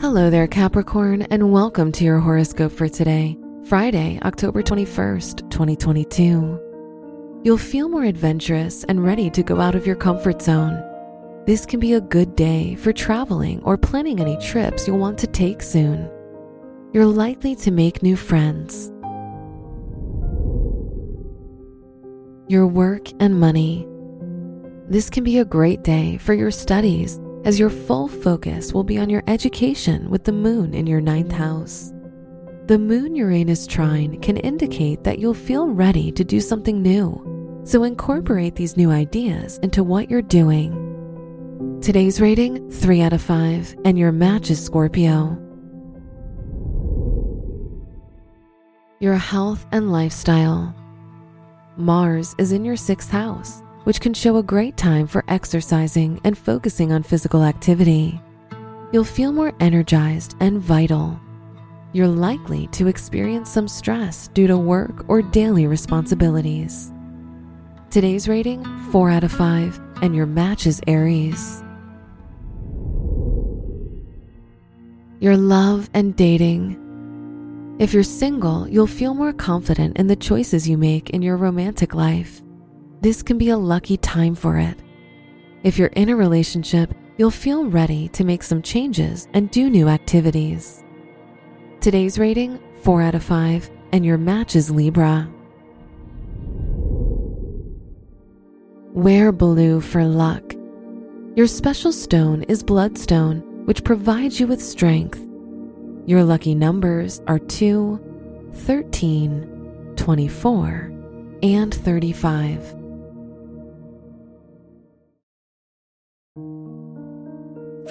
Hello there, Capricorn, and welcome to your horoscope for today, Friday, October 21st, 2022. You'll feel more adventurous and ready to go out of your comfort zone. This can be a good day for traveling or planning any trips you'll want to take soon. You're likely to make new friends. Your work and money. This can be a great day for your studies as your full focus will be on your education with the moon in your ninth house. The moon Uranus trine can indicate that you'll feel ready to do something new, so incorporate these new ideas into what you're doing. Today's rating 3 out of 5, and your match is Scorpio. Your health and lifestyle. Mars is in your sixth house which can show a great time for exercising and focusing on physical activity. You'll feel more energized and vital. You're likely to experience some stress due to work or daily responsibilities. Today's rating 4 out of 5, and your match is Aries. Your love and dating. If you're single, you'll feel more confident in the choices you make in your romantic life this can be a lucky time for it. If you're in a relationship, you'll feel ready to make some changes and do new activities. Today's rating 4 out of 5, and your match is Libra. Wear blue for luck. Your special stone is bloodstone, which provides you with strength. Your lucky numbers are 2, 13, 24, and 35.